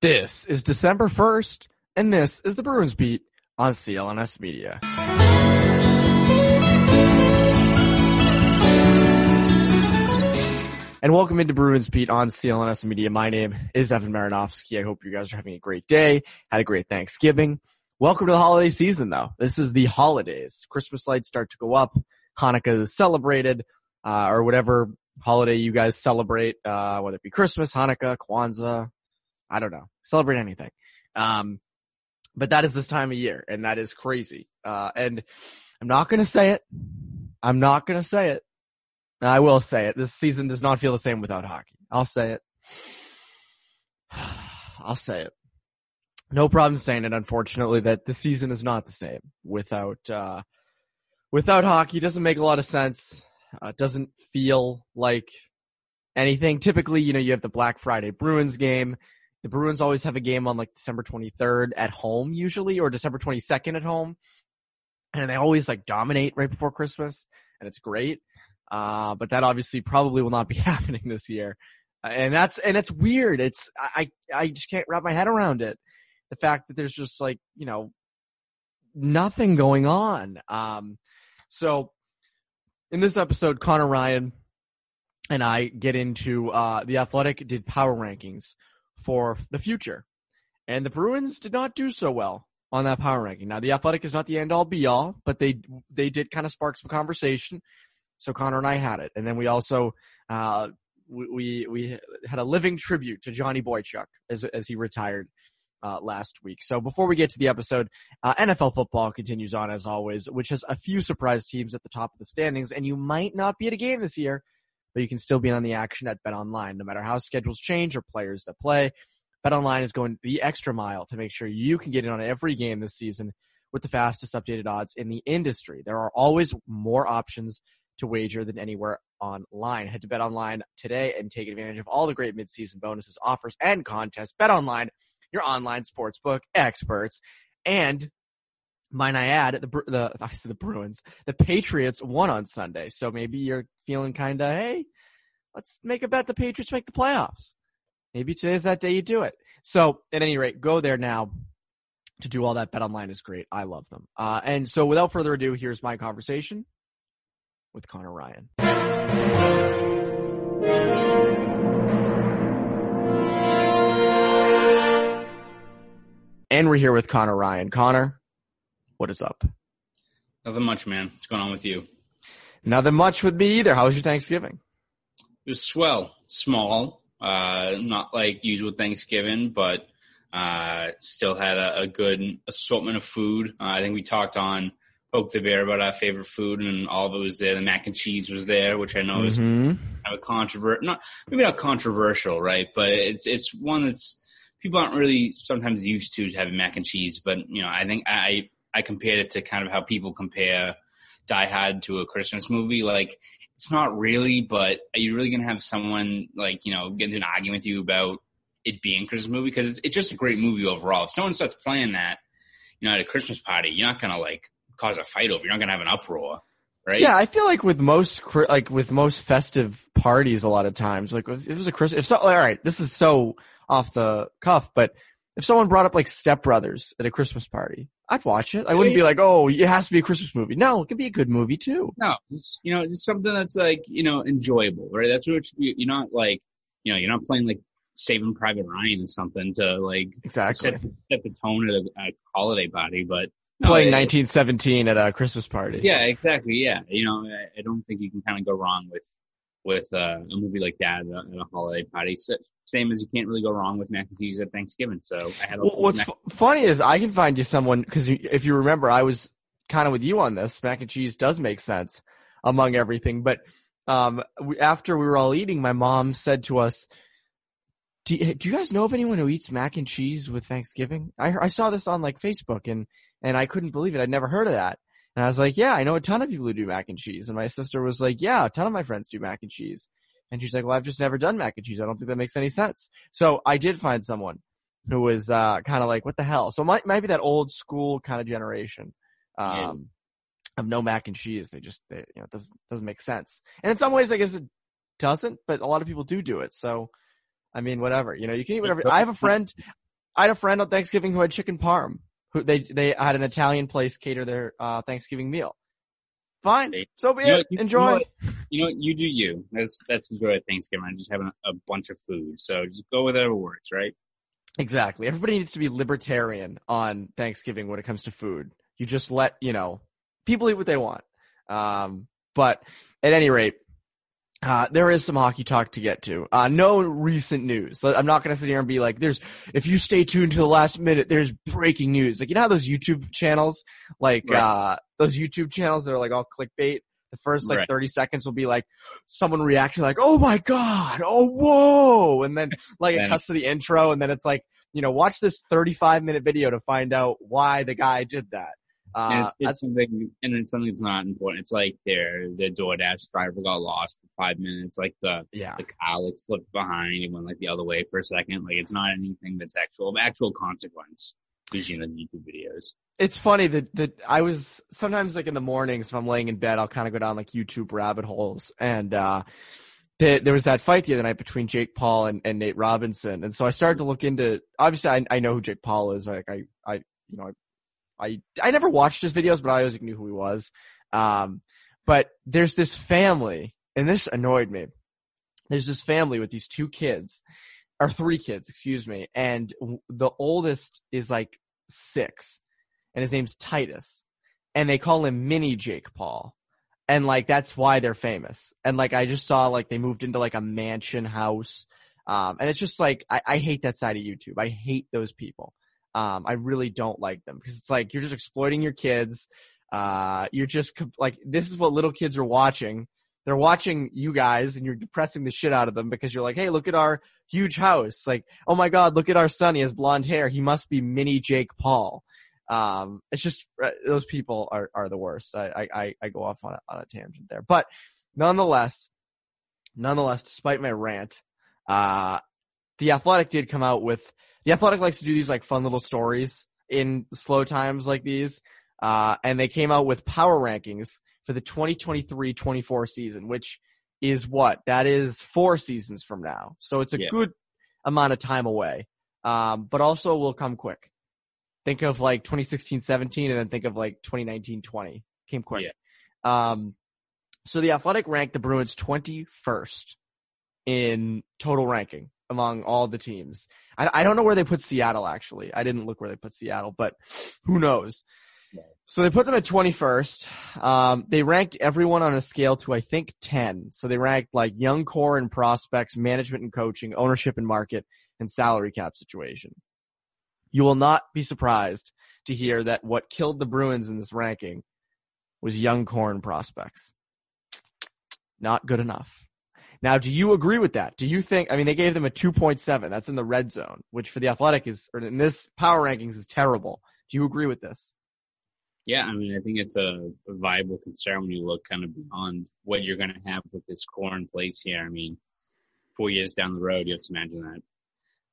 This is December 1st, and this is the Bruins Beat on CLNS Media. And welcome into Bruins Beat on CLNS Media. My name is Evan Marinofsky. I hope you guys are having a great day, had a great Thanksgiving. Welcome to the holiday season though. This is the holidays. Christmas lights start to go up. Hanukkah is celebrated, uh, or whatever holiday you guys celebrate, uh, whether it be Christmas, Hanukkah, Kwanzaa, I don't know. Celebrate anything. Um, but that is this time of year and that is crazy. Uh, and I'm not going to say it. I'm not going to say it. I will say it. This season does not feel the same without hockey. I'll say it. I'll say it. No problem saying it, unfortunately, that the season is not the same without, uh, without hockey. Doesn't make a lot of sense. Uh, doesn't feel like anything. Typically, you know, you have the Black Friday Bruins game. The Bruins always have a game on like December 23rd at home usually, or December 22nd at home. And they always like dominate right before Christmas and it's great. Uh, but that obviously probably will not be happening this year. And that's, and it's weird. It's, I, I just can't wrap my head around it. The fact that there's just like, you know, nothing going on. Um, so in this episode, Connor Ryan and I get into, uh, the athletic did power rankings for the future. And the Bruins did not do so well on that power ranking. Now the athletic is not the end all be all, but they, they did kind of spark some conversation. So Connor and I had it. And then we also, uh, we, we had a living tribute to Johnny Boychuk as, as he retired. Uh, last week. So before we get to the episode, uh, NFL football continues on as always, which has a few surprise teams at the top of the standings, and you might not be at a game this year, but you can still be on the action at Bet Online, no matter how schedules change or players that play. Bet Online is going the extra mile to make sure you can get in on every game this season with the fastest updated odds in the industry. There are always more options to wager than anywhere online. Head to Bet Online today and take advantage of all the great midseason bonuses, offers, and contests. Bet Online your online sportsbook experts. And might I add, the the I said the Bruins, the Patriots won on Sunday, so maybe you're feeling kind of hey, let's make a bet the Patriots make the playoffs. Maybe today's that day you do it. So at any rate, go there now to do all that. Bet online is great. I love them. Uh, and so without further ado, here's my conversation with Connor Ryan. And we're here with Connor Ryan. Connor, what is up? Nothing much, man. What's going on with you? Nothing much with me either. How was your Thanksgiving? It was swell, small, uh, not like usual Thanksgiving, but uh, still had a, a, good assortment of food. Uh, I think we talked on Poke the Bear about our favorite food, and all of it was there. The mac and cheese was there, which I know is mm-hmm. kind of a controversial, not maybe not controversial, right? But it's it's one that's people aren't really sometimes used to having mac and cheese. But you know, I think I I compared it to kind of how people compare Die Hard to a Christmas movie. Like it's not really, but are you really gonna have someone like you know get into an argument with you about it being a Christmas movie because it's, it's just a great movie overall. If someone starts playing that, you know, at a Christmas party, you're not gonna like cause a fight over. You're not gonna have an uproar. Right? Yeah, I feel like with most like with most festive parties, a lot of times, like if it was a Christmas, if so, all right, this is so off the cuff, but if someone brought up like Step Brothers at a Christmas party, I'd watch it. I wouldn't be like, oh, it has to be a Christmas movie. No, it could be a good movie too. No, it's, you know, it's something that's like, you know, enjoyable, right? That's what you're not like, you know, you're not playing like Saving Private Ryan or something to like Exactly. set, set the tone at a, a holiday party. But no, Playing it- 1917 at a Christmas party. Yeah, exactly. Yeah, you know, I, I don't think you can kind of go wrong with with uh, a movie like that at a, holiday party. So, same as you can't really go wrong with mac and cheese at Thanksgiving. So I had a Well, what's mac- fu- funny is I can find you someone because if you remember, I was kind of with you on this. Mac and cheese does make sense among everything, but um, we, after we were all eating, my mom said to us, do you, "Do you guys know of anyone who eats mac and cheese with Thanksgiving?" I I saw this on like Facebook and and I couldn't believe it. I'd never heard of that. And I was like, "Yeah, I know a ton of people who do mac and cheese." And my sister was like, "Yeah, a ton of my friends do mac and cheese." And she's like, "Well, I've just never done mac and cheese. I don't think that makes any sense." So I did find someone who was uh, kind of like, "What the hell?" So it might might be that old school kind of generation Yeah. um, of no mac and cheese. They just they, you know it doesn't doesn't make sense. And in some ways, I guess it doesn't, but a lot of people do do it. So I mean, whatever. You know, you can eat whatever. I have a friend. I had a friend on Thanksgiving who had chicken parm. Who they they had an Italian place cater their uh, Thanksgiving meal. Fine, so be You it. you Enjoy. you know, what? you do you. That's that's the joy of Thanksgiving. I'm just having a, a bunch of food. So just go with whatever works, right? Exactly. Everybody needs to be libertarian on Thanksgiving when it comes to food. You just let, you know, people eat what they want. Um, but at any rate, uh, there is some hockey talk to get to. Uh, no recent news. I'm not going to sit here and be like, there's, if you stay tuned to the last minute, there's breaking news. Like, you know how those YouTube channels, like, Right. uh, those YouTube channels that are like all clickbait? The first like Right. 30 seconds will be like someone reacting like, oh my God, oh whoa. And then like it cuts to the intro and then it's like, you know, watch this 35 minute video to find out why the guy did that. And Uh, it's, it's something, and it's something that's not important. It's like their their DoorDash driver got lost for five minutes. Like the yeah. the car like flipped behind and went like the other way for a second. Like it's not anything that's actual actual consequence. Usually in the YouTube videos. It's funny that, that I was sometimes like in the mornings if I'm laying in bed, I'll kind of go down like YouTube rabbit holes and, uh, there, there was that fight the other night between Jake Paul and, and Nate Robinson. And so I started to look into, obviously I, I know who Jake Paul is. Like I, I, you know, I, I, I never watched his videos, but I always knew who he was. Um, but there's this family and this annoyed me. There's this family with these two kids or three kids, excuse me. And the oldest is like six and his name's Titus and they call him mini Jake Paul. And like, that's why they're famous. And like, I just saw like they moved into like a mansion house. Um, and it's just like, I, I hate that side of YouTube. I hate those people. Um, I really don't like them because it's like, you're just exploiting your kids. Uh, you're just like, this is what little kids are watching. They're watching you guys and you're depressing the shit out of them because you're like, Hey, look at our huge house. Like, oh my God, look at our son. He has blonde hair. He must be mini Jake Paul. Um, it's just uh, those people are are the worst. I I I go off on a, on a tangent there, but nonetheless, nonetheless, despite my rant, uh, the Athletic did come out with the Athletic likes to do these like fun little stories in slow times like these, uh, and they came out with power rankings for the 2023-24 season, which is what? That is four seasons from now. So it's a Yeah. good amount of time away, um, but also will come quick. Think of like 2016 17 and then think of like 2019 20 came quick. Um so the athletic ranked the bruins 21st in total ranking among all the teams. I, I don't know where they put seattle actually. I didn't look where they put seattle but who knows? So they put them at 21st um they ranked everyone on a scale to i think 10 so they ranked like young core and prospects management and coaching ownership and market and salary cap situation. You will not be surprised to hear that what killed the Bruins in this ranking was young corn prospects. Not good enough. Now, do you agree with that? Do you think, I mean, they gave them a 2.7. That's in the red zone, which for the athletic is, or in this power rankings is terrible. Do you agree with this? Yeah, I mean, I think it's a, viable concern when you look kind of beyond what you're going to have with this core in place here. I mean, four years down the road, you have to imagine that.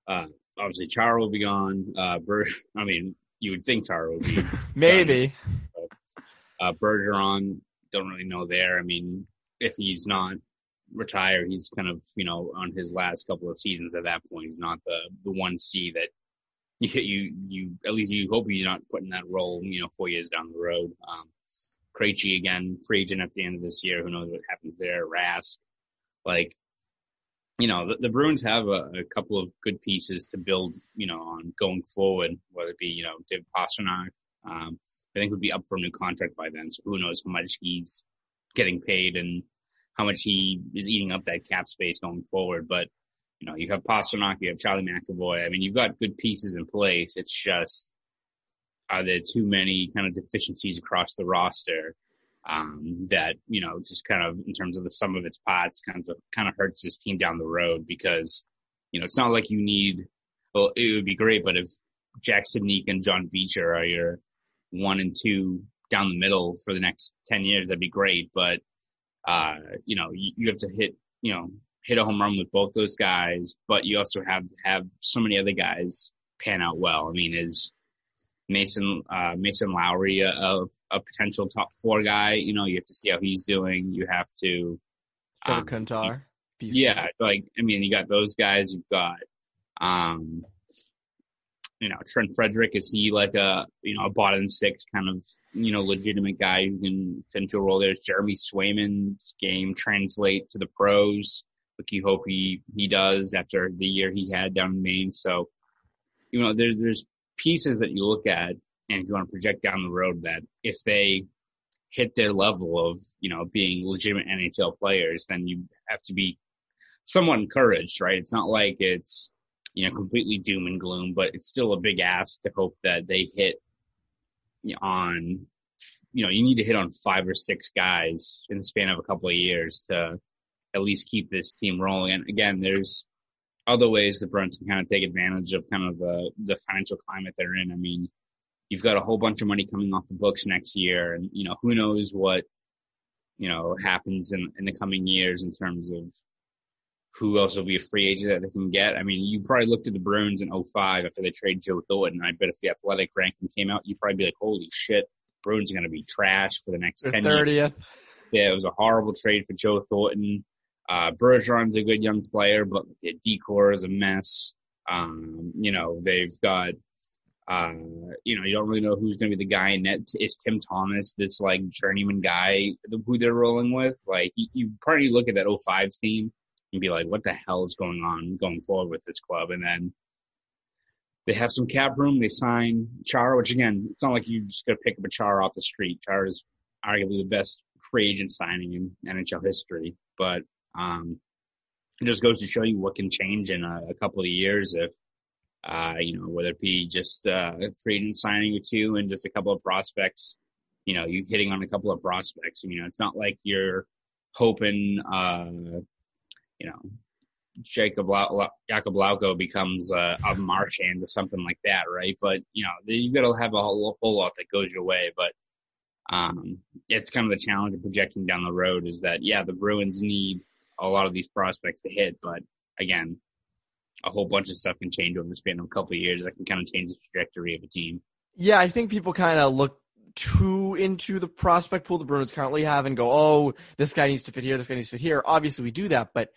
Uh, obviously, Chara will be gone. Uh, Ber- I mean, you would think Chara would be. Maybe. uh, Bergeron, don't really know there. I mean, if he's not retired, he's kind of, you know, on his last couple of seasons at that point. He's not the, the one C that you, you, you, at least you hope he's not putting that role, you know, four years down the road. Um, Krejci again, free agent at the end of this year. Who knows what happens there? Rask, like, you know, the, the Bruins have a, a, couple of good pieces to build, you know, on going forward, whether it be, you know, David Pastrnak, um, I think would be up for a new contract by then. So who knows how much he's getting paid and how much he is eating up that cap space going forward. But, you know, you have Pastrnak, you have Charlie McAvoy. I mean, you've got good pieces in place. It's just, are there too many kind of deficiencies across the roster? um, that you know just kind of in terms of the sum of its parts kind of kind of hurts this team down the road because you know it's not like you need well it would be great but if Jack Studnicka and John Beecher are your one and two down the middle for the next 10 years that'd be great but uh you know you, you have to hit you know hit a home run with both those guys but you also have have so many other guys pan out well I mean is Mason uh, Mason Lohrei a, a, potential top four guy. You know, you have to see how he's doing. You have to. Um, Kantar. Yeah, like I mean, you got those guys. You've got, um, you know, Trent Frederic Is he like a you know a bottom six kind of you know legitimate guy who can fit into a role? There's Jeremy Swayman's game translate to the pros. Like you hope he he does after the year he had down in Maine. So, you know, there's there's pieces that you look at and if you want to project down the road that if they hit their level of, you know, being legitimate NHL players, then you have to be somewhat encouraged, right? It's not like it's, you know, completely doom and gloom, but it's still a big ask to hope that they hit on, you know, you need to hit on five or six guys in the span of a couple of years to at least keep this team rolling. And again, there's, other ways the Bruins can kind of take advantage of kind of the, the financial climate they're in. I mean, you've got a whole bunch of money coming off the books next year and, you know, who knows what, you know, happens in, in the coming years in terms of who else will be a free agent that they can get. I mean, you probably looked at the Bruins in 05 after they traded Joe Thornton. I bet if the athletic ranking came out, you'd probably be like, holy shit, Bruins are going to be trash for the next the 10 30th. years. Yeah, it was a horrible trade for Joe Thornton. Uh, Bergeron's a good young player, but the decor is a mess. Um, you know, they've got, uh, you know, you don't really know who's going to be the guy in net. Is Tim Thomas this like journeyman guy who they're rolling with? Like, you, you probably look at that 05 team and be like, what the hell is going on going forward with this club? And then they have some cap room. They sign Chara, which again, it's not like you just got to pick up a Chara off the street. Chara is arguably the best free agent signing in NHL history, but um, it just goes to show you what can change in a, a couple of years if, uh, you know, whether it be just uh, a free agent signing or two and just a couple of prospects, you know, you hitting on a couple of prospects. You know, it's not like you're hoping, uh, you know, Jacob Lau- Jacob Lauko becomes uh, a Marchand or something like that, right? But you know, you got to have a whole, whole lot that goes your way. But um, it's kind of the challenge of projecting down the road is that yeah, the Bruins need a lot of these prospects to hit. But again, a whole bunch of stuff can change over the span of a couple of years that can kind of change the trajectory of a team. Yeah, I think people kind of look too into the prospect pool the Bruins currently have and go, oh, this guy needs to fit here, this guy needs to fit here. Obviously, we do that, but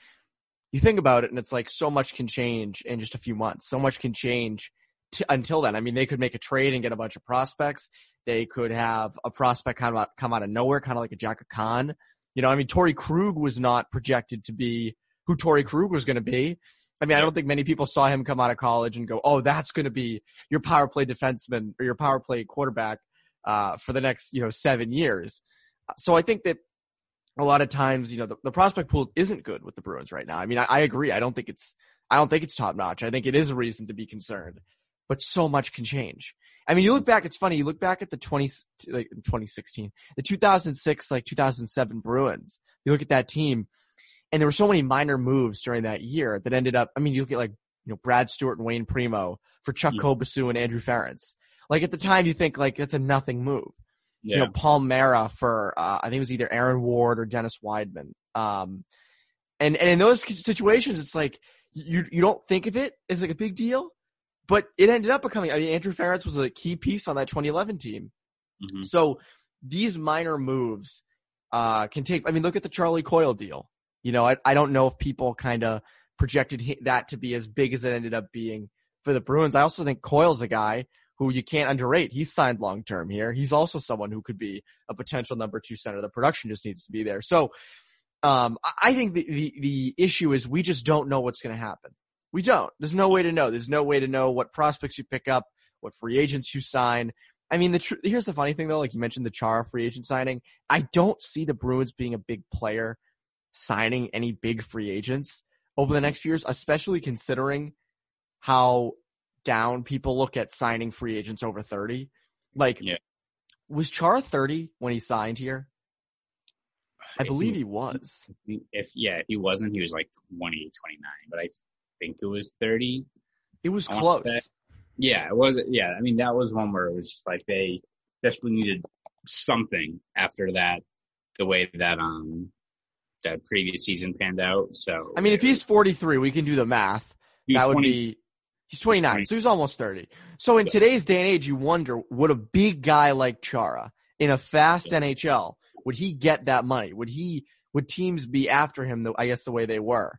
you think about it and it's like so much can change in just a few months. So much can change t- until then. I mean, they could make a trade and get a bunch of prospects. They could have a prospect come out, come out of nowhere, kind of like a Jack of Khan you know, I mean, Torey Krug was not projected to be who Torey Krug was going to be. I mean, I don't think many people saw him come out of college and go, "Oh, that's going to be your power play defenseman or your power play quarterback uh, for the next, you know, seven years." So I think that a lot of times, you know, the, the prospect pool isn't good with the Bruins right now. I mean, I, I agree. I don't think it's, I don't think it's top notch. I think it is a reason to be concerned, but so much can change. I mean, you look back, it's funny. You look back at the 20, like 2016, the 2006, like 2007 Bruins. You look at that team and there were so many minor moves during that year that ended up, I mean, you look at like, you know, Brad Stuart and Wayne Primeau for Chuck yeah. Kobasew and Andrew Ference. Like at the time you think like that's a nothing move. Yeah. You know, Paul Mara for, uh, I think it was either Aaron Ward or Dennis Wideman. Um, and, and in those situations, it's like, you, you don't think of it as like a big deal, but it ended up becoming. I mean, Andrew Ference was a key piece on that 2011 team. Mm-hmm. So these minor moves uh, can take. I mean, look at the Charlie Coyle deal. You know, I I don't know if people kind of projected that to be as big as it ended up being for the Bruins. I also think Coyle's a guy who you can't underrate. He's signed long term here. He's also someone who could be a potential number two center. The production just needs to be there. So Um, I think the, the, the issue is we just don't know what's going to happen. We don't. There's no way to know. There's no way to know what prospects you pick up, what free agents you sign. I mean, the tr- here's the funny thing though. Like you mentioned, the Chara free agent signing. I don't see the Bruins being a big player signing any big free agents over the next few years, especially considering how down people look at signing free agents over 30. Like, Yeah. was Chara 30 when he signed here? I If believe he- he was. If yeah, if he wasn't, he was like 20, 29. But I think it was thirty. It was I close. Yeah, it was. Yeah, I mean that was one where it was just like they desperately needed something after that. The way that um that previous season panned out. So I mean, if he's 43, we can do the math. that would 20 be he's 29, 20. so he's almost 30. So in Yeah. today's day and age, you wonder would a big guy like Chara in a fast NHL would he get that money? Would he would teams be after him? The, I guess the way they were,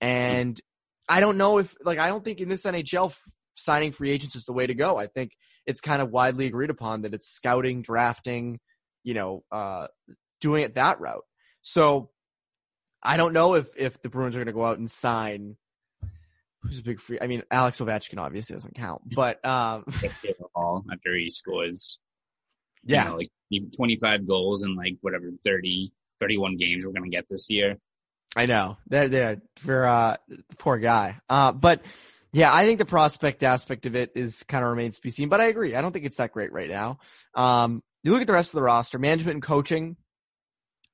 and I don't know if like I don't think in this NHL signing free agents is the way to go. I think it's kind of widely agreed upon that it's scouting, drafting, you know, uh, doing it that route. So I don't know if if the Bruins are going to go out and sign who's a big free. I mean, Alex Ovechkin obviously doesn't count, but um, after he scores yeah, you know, like 25 goals in like whatever 30 31 games we're gonna get this year. I know that they're for uh poor guy. Uh, but yeah, I think the prospect aspect of it is kind of remains to be seen. But I agree. I don't think it's that great right now. Um, you look at the rest of the roster, management and coaching.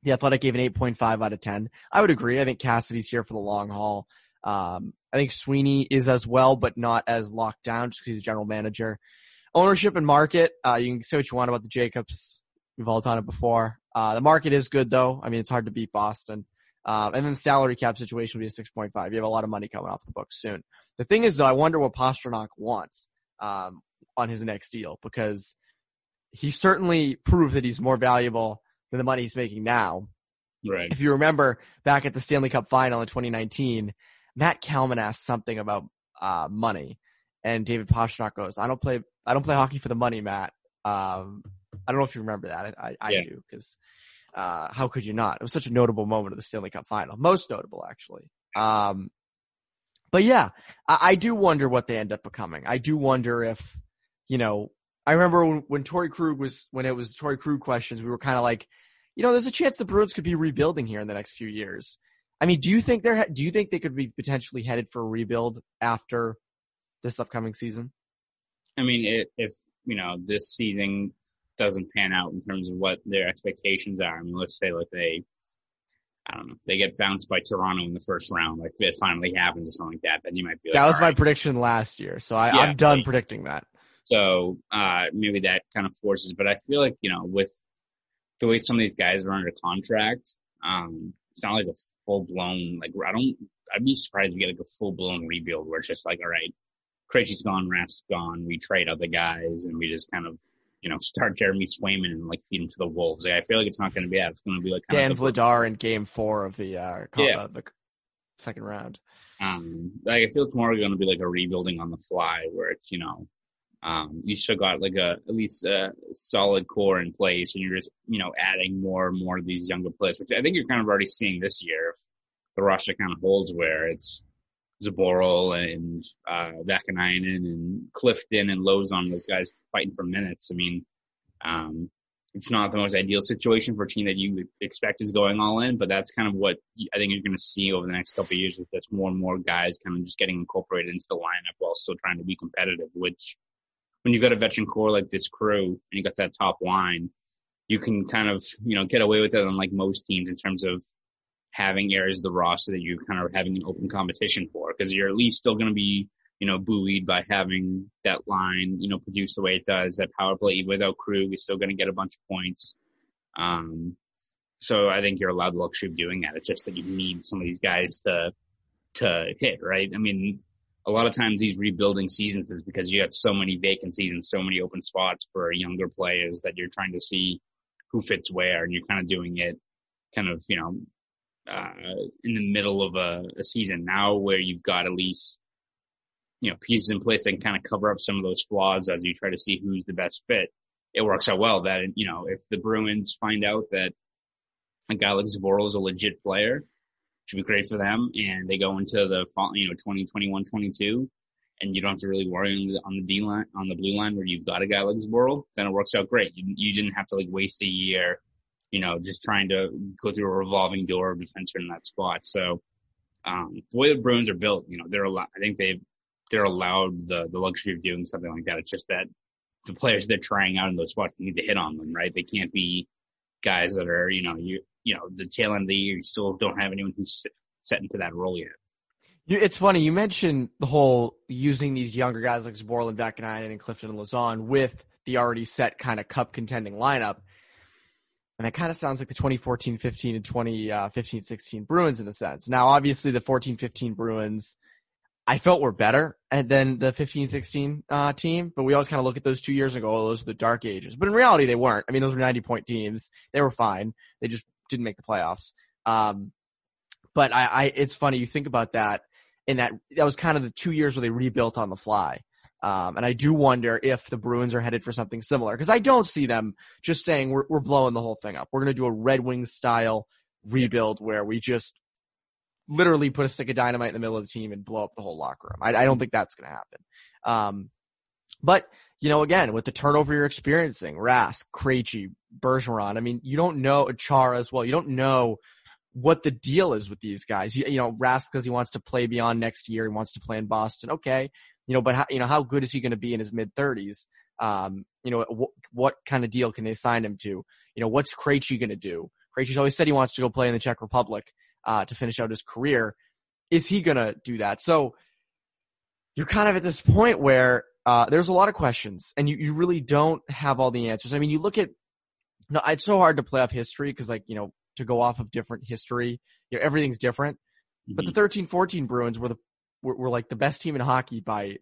The Athletic gave an 8.5 out of 10. I would agree. I think Cassidy's here for the long haul. Um, I think Sweeney is as well, but not as locked down just because he's general manager. Ownership and market. Uh, you can say what you want about the Jacobs. We've all done it before. Uh, the market is good though. I mean, it's hard to beat Boston. Um, and then the salary cap situation will be a 6.5. You have a lot of money coming off the books soon. The thing is though, I wonder what Pastrnak wants, um, on his next deal because he certainly proved that he's more valuable than the money he's making now. Right. If you remember back at the Stanley Cup final in 2019, Matt Kalman asked something about, uh, money and David Pastrnak goes, I don't play, I don't play hockey for the money, Matt. Um, I don't know if you remember that. I, I, I Yeah. do because, uh, how could you not? It was such a notable moment of the Stanley Cup final. Most notable, actually. Um, but yeah, I, I do wonder what they end up becoming. I do wonder if, you know, I remember when, when Torey Krug was, when it was Torey Krug questions, we were kind of like, you know, there's a chance the Bruins could be rebuilding here in the next few years. I mean, do you think they're, do you think they could be potentially headed for a rebuild after this upcoming season? I mean, if, if you know this season doesn't pan out in terms of what their expectations are, I mean, let's say like they, I don't know, they get bounced by Toronto in the first round, like it finally happens or something like that, then you might be like, That was my right. prediction last year, so I, Yeah, I'm done right. predicting that. So uh, maybe that kind of forces. But I feel like you know, with the way some of these guys are under contract, um, it's not like a full blown like I don't. I'd be surprised if we get like a full blown rebuild where it's just like, all right, Krejci's gone, Rask's gone, we trade other guys, and we just kind of you know start Jeremy Swayman and like feed him to the wolves. Like, I feel like it's not going to be that. It's going to be like Dan Vladar in Game Four of the uh, Yeah. uh, the second round. Um, like I feel it's more going to be like a rebuilding on the fly, where it's you know, um, you still got like a at least a solid core in place, and you're just you know adding more and more of these younger players, which I think you're kind of already seeing this year. If the roster kind of holds where it's Zboril and uh, Vaakanainen and Clifton and Lauzon, those guys fighting for minutes. I mean, um, it's not the most ideal situation for a team that you expect is going all in, but that's kind of what I think you're going to see over the next couple of years. Is that's more and more guys kind of just getting incorporated into the lineup while still trying to be competitive. Which, when you've got a veteran core like this crew and you got that top line, you can kind of you know get away with it unlike most teams in terms of having areas of the roster that you're kind of having an open competition for because you're at least still going to be you know, buoyed by having that line, you know, produce the way it does. That power play, even without Krug, is still going to get a bunch of points. Um, so I think you're allowed the luxury of doing that. It's just that you need some of these guys to to hit, right? I mean, a lot of times these rebuilding seasons is because you have so many vacancies and so many open spots for younger players that you're trying to see who fits where, and you're kind of doing it kind of, you know, uh, in the middle of a, a season now where you've got at least you know, pieces in place that can kind of cover up some of those flaws as you try to see who's the best fit. It works out well that, you know, if the Bruins find out that a guy like Zboril is a legit player, should be great for them. And they go into the fall, you know 2021 22, and you don't have to really worry on the on the D line on the blue line where you've got a guy like Zboril. Then it works out great. You you didn't have to like waste a year, you know, just trying to go through a revolving door of defensemen in that spot. So um, the way the Bruins are built, you know, they're a lot. I think they've they're allowed the the luxury of doing something like that. It's just that the players they're trying out in those spots need to hit on them, right? They can't be guys that are, you know, you you know, the tail end of the year, you still don't have anyone who's set into that role yet. It's funny you mentioned the whole using these younger guys like Zboril and Vaakanainen and Clifton and Lauzon with the already set kind of cup contending lineup. And that kind of sounds like the 2014, 15 and 2015, uh, 16 Bruins in a sense. Now, obviously the 14, 15 Bruins, I felt were better than the 15 16 uh, team, but we always kind of look at those two years and go, oh, those are the dark ages. But in reality, they weren't. I mean, those were 90 point teams. They were fine. They just didn't make the playoffs. Um, but I, I, it's funny. You think about that in that, that was kind of the two years where they rebuilt on the fly. Um, and I do wonder if the Bruins are headed for something similar because I don't see them just saying we're, we're blowing the whole thing up. We're going to do a Red Wings style rebuild where we just literally put a stick of dynamite in the middle of the team and blow up the whole locker room. I, I don't think that's going to happen. Um, but you know, again, with the turnover you're experiencing, Rask, Krejci, Bergeron, I mean, you don't know Chara as well. You don't know what the deal is with these guys. You, you know, Rask because he wants to play beyond next year. He wants to play in Boston. Okay. You know, but how, you know, how good is he going to be in his mid thirties? Um, you know, wh- what kind of deal can they sign him to? You know, what's Krejci going to do? Krejci's always said he wants to go play in the Czech Republic uh, to finish out his career. Is he going to do that? So you're kind of at this point where uh, there's a lot of questions, and you, you really don't have all the answers. I mean, you look at no, it's so hard to play off history because, like, you know, to go off of different history, you know, everything's different. Mm-hmm. But the 13 14 Bruins were the were, were, like the best team in hockey by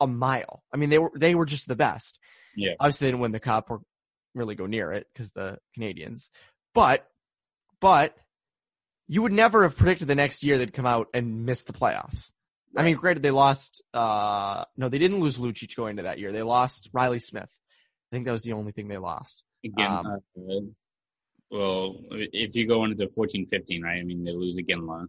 a mile. I mean, they were they were just the best. Yeah. Obviously, they didn't win the cup or really go near it because the Canadiens. But but you would never have predicted the next year they'd come out and miss the playoffs. Right. I mean, granted, they lost. uh No, they didn't lose Lucic going into that year. They lost Riley Smith. I think that was the only thing they lost. Again, um, uh, well, if you go into the 14-15, right? I mean, they lose Iginla,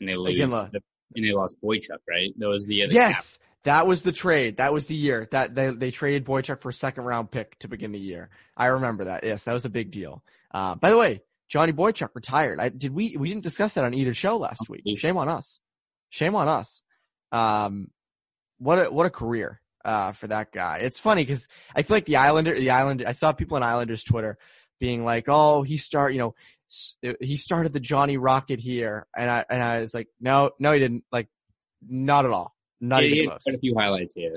and they lose, Iginla. and they lost Boychuk, right? That was the other. Yes, cap. that was the trade. That was the year that they they traded Boychuk for a second round pick to begin the year. I remember that. Yes, that was a big deal. Uh, by the way, Johnny Boychuk retired. I did we we didn't discuss that on either show last week. Shame on us. Shame on us. Um, what a what a career uh, for that guy. It's funny because I feel like the Islander, the Islander. I saw people on Islanders Twitter being like, "Oh, he start, you know, he started the Johnny Rocket here," and I and I was like, "No, no, he didn't. Like, not at all. Not yeah, even close." A few highlights here.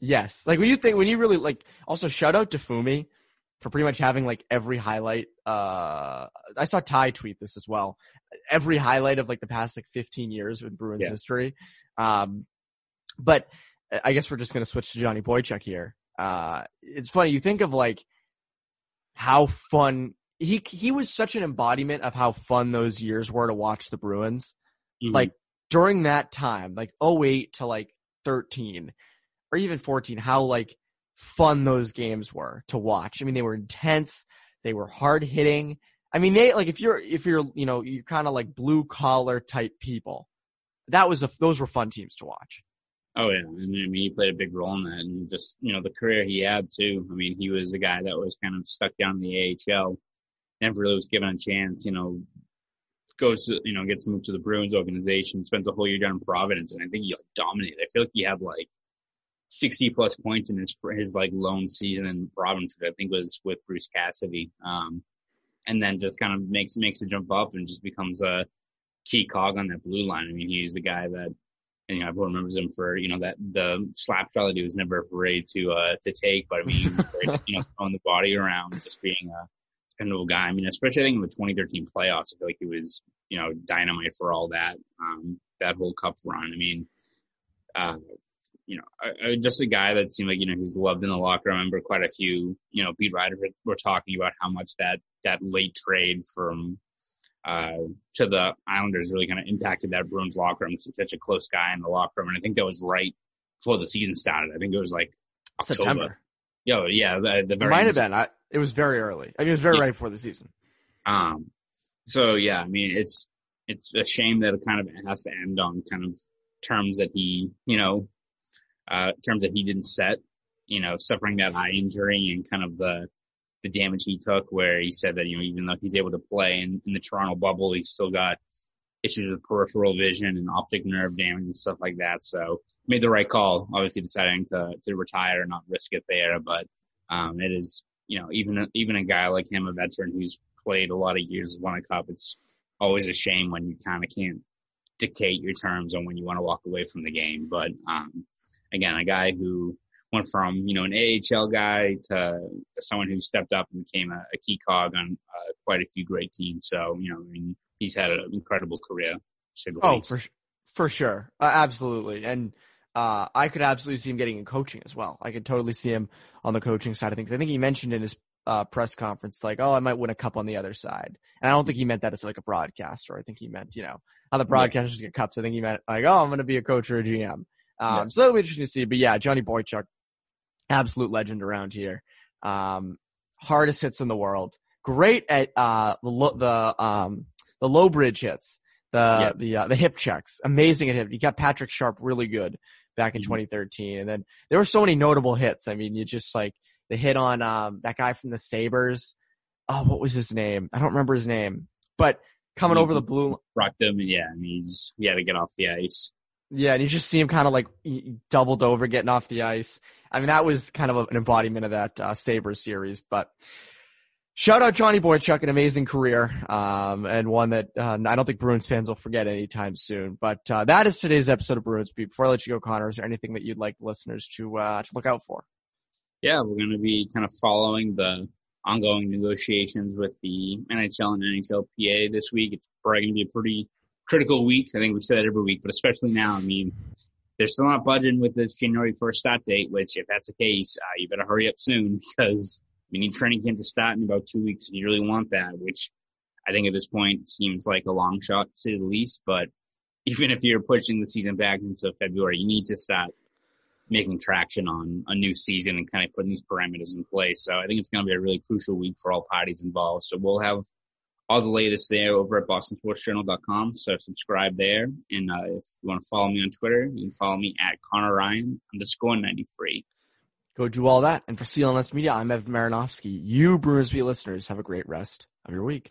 Yes, like when you think when you really like. Also, shout out to Fumi for pretty much having like every highlight. Uh, I saw Ty tweet this as well. Every highlight of like the past like 15 years in Bruins yeah. history. Um, but I guess we're just gonna switch to Johnny Boychuk here. Uh, it's funny you think of like how fun he he was such an embodiment of how fun those years were to watch the Bruins. Mm-hmm. Like during that time, like 08 to like 13 or even 14, how like fun those games were to watch. I mean, they were intense, they were hard hitting. I mean, they like if you're if you're you know you're kind of like blue collar type people, that was a those were fun teams to watch. Oh yeah, and I mean he played a big role in that, and just you know the career he had too. I mean he was a guy that was kind of stuck down in the AHL, never really was given a chance. You know, goes to you know gets moved to the Bruins organization, spends a whole year down in Providence, and I think he like, dominated. I feel like he had like sixty plus points in his his like lone season in Providence, I think was with Bruce Cassidy. Um, and then just kind of makes makes a jump up and just becomes a key cog on that blue line. I mean, he's a guy that and you know, everyone remembers him for you know that the slap shot that he was never afraid to uh to take. But I mean, he was great, you know, throwing the body around, just being a dependable guy. I mean, especially I think in the 2013 playoffs, I feel like he was you know dynamite for all that um that whole cup run. I mean, uh, you know, I, I, just a guy that seemed like you know who's loved in the locker. I remember quite a few you know beat writers were, were talking about how much that that late trade from uh, to the Islanders really kind of impacted that Bruins locker room. Such a close guy in the locker room, and I think that was right before the season started. I think it was like October. September. Yo, yeah, the, the very might have been. I, it was very early. I mean, it was very yeah. right before the season. Um, So yeah, I mean, it's it's a shame that it kind of has to end on kind of terms that he, you know, uh, terms that he didn't set. You know, suffering that eye injury and kind of the the damage he took, where he said that you know even though he's able to play in, in the Toronto bubble, he's still got issues with peripheral vision and optic nerve damage and stuff like that. So made the right call, obviously deciding to to retire and not risk it there. But um, it is, you know, even even a guy like him, a veteran who's played a lot of years, won a cup. It's always a shame when you kind of can't dictate your terms on when you want to walk away from the game. But um, again, a guy who went from you know an AHL guy to someone who stepped up and became a, a key cog on uh, quite a few great teams. So you know, I mean, he's had an incredible career. Oh, least. for for sure, uh, absolutely, and. Uh, I could absolutely see him getting in coaching as well. I could totally see him on the coaching side of things. I think he mentioned in his uh, press conference, like, oh, I might win a cup on the other side. And I don't think he meant that as like a broadcaster. I think he meant, you know, how the broadcasters yeah. get cups. I think he meant like, oh, I'm going to be a coach or a GM. Um, yeah. so that'll be interesting to see. But yeah, Johnny Boychuk, absolute legend around here. Um, hardest hits in the world. Great at, uh, the, the, um, the low bridge hits, the, yeah. the, uh, the hip checks. Amazing at hip. You got Patrick Sharp really good back in mm-hmm. 2013. And then there were so many notable hits. I mean, you just like, the hit on um, that guy from the Sabres. Oh, what was his name? I don't remember his name. But coming over the blue, rocked him. Yeah, and he's he had to get off the ice. Yeah, and you just see him kind of like doubled over, getting off the ice. I mean, that was kind of an embodiment of that uh, Sabres series. But shout out Johnny Boychuk, an amazing career, um, and one that uh, I don't think Bruins fans will forget anytime soon. But uh, that is today's episode of Bruins Beat. Before I let you go, Connor, is there anything that you'd like listeners to uh, to look out for? yeah, we're going to be kind of following the ongoing negotiations with the NHL and NHLPA this week. It's probably going to be a pretty critical week. I think we say that every week, but especially now. I mean, they're still not budging with this January 1st start date, which if that's the case, uh, you better hurry up soon because we need training camp to start in about two weeks if you really want that, which I think at this point seems like a long shot to the least. But even if you're pushing the season back into February, you need to start making traction on a new season and kind of putting these parameters in place. So I think it's going to be a really crucial week for all parties involved. So we'll have all the latest there over at bostonsportsjournal.com. So subscribe there. And uh, if you want to follow me on Twitter, you can follow me at Connor Ryan underscore 93. Go do all that. And for CLNS Media, I'm Evan Marinofsky. You Bruins Beat listeners have a great rest of your week.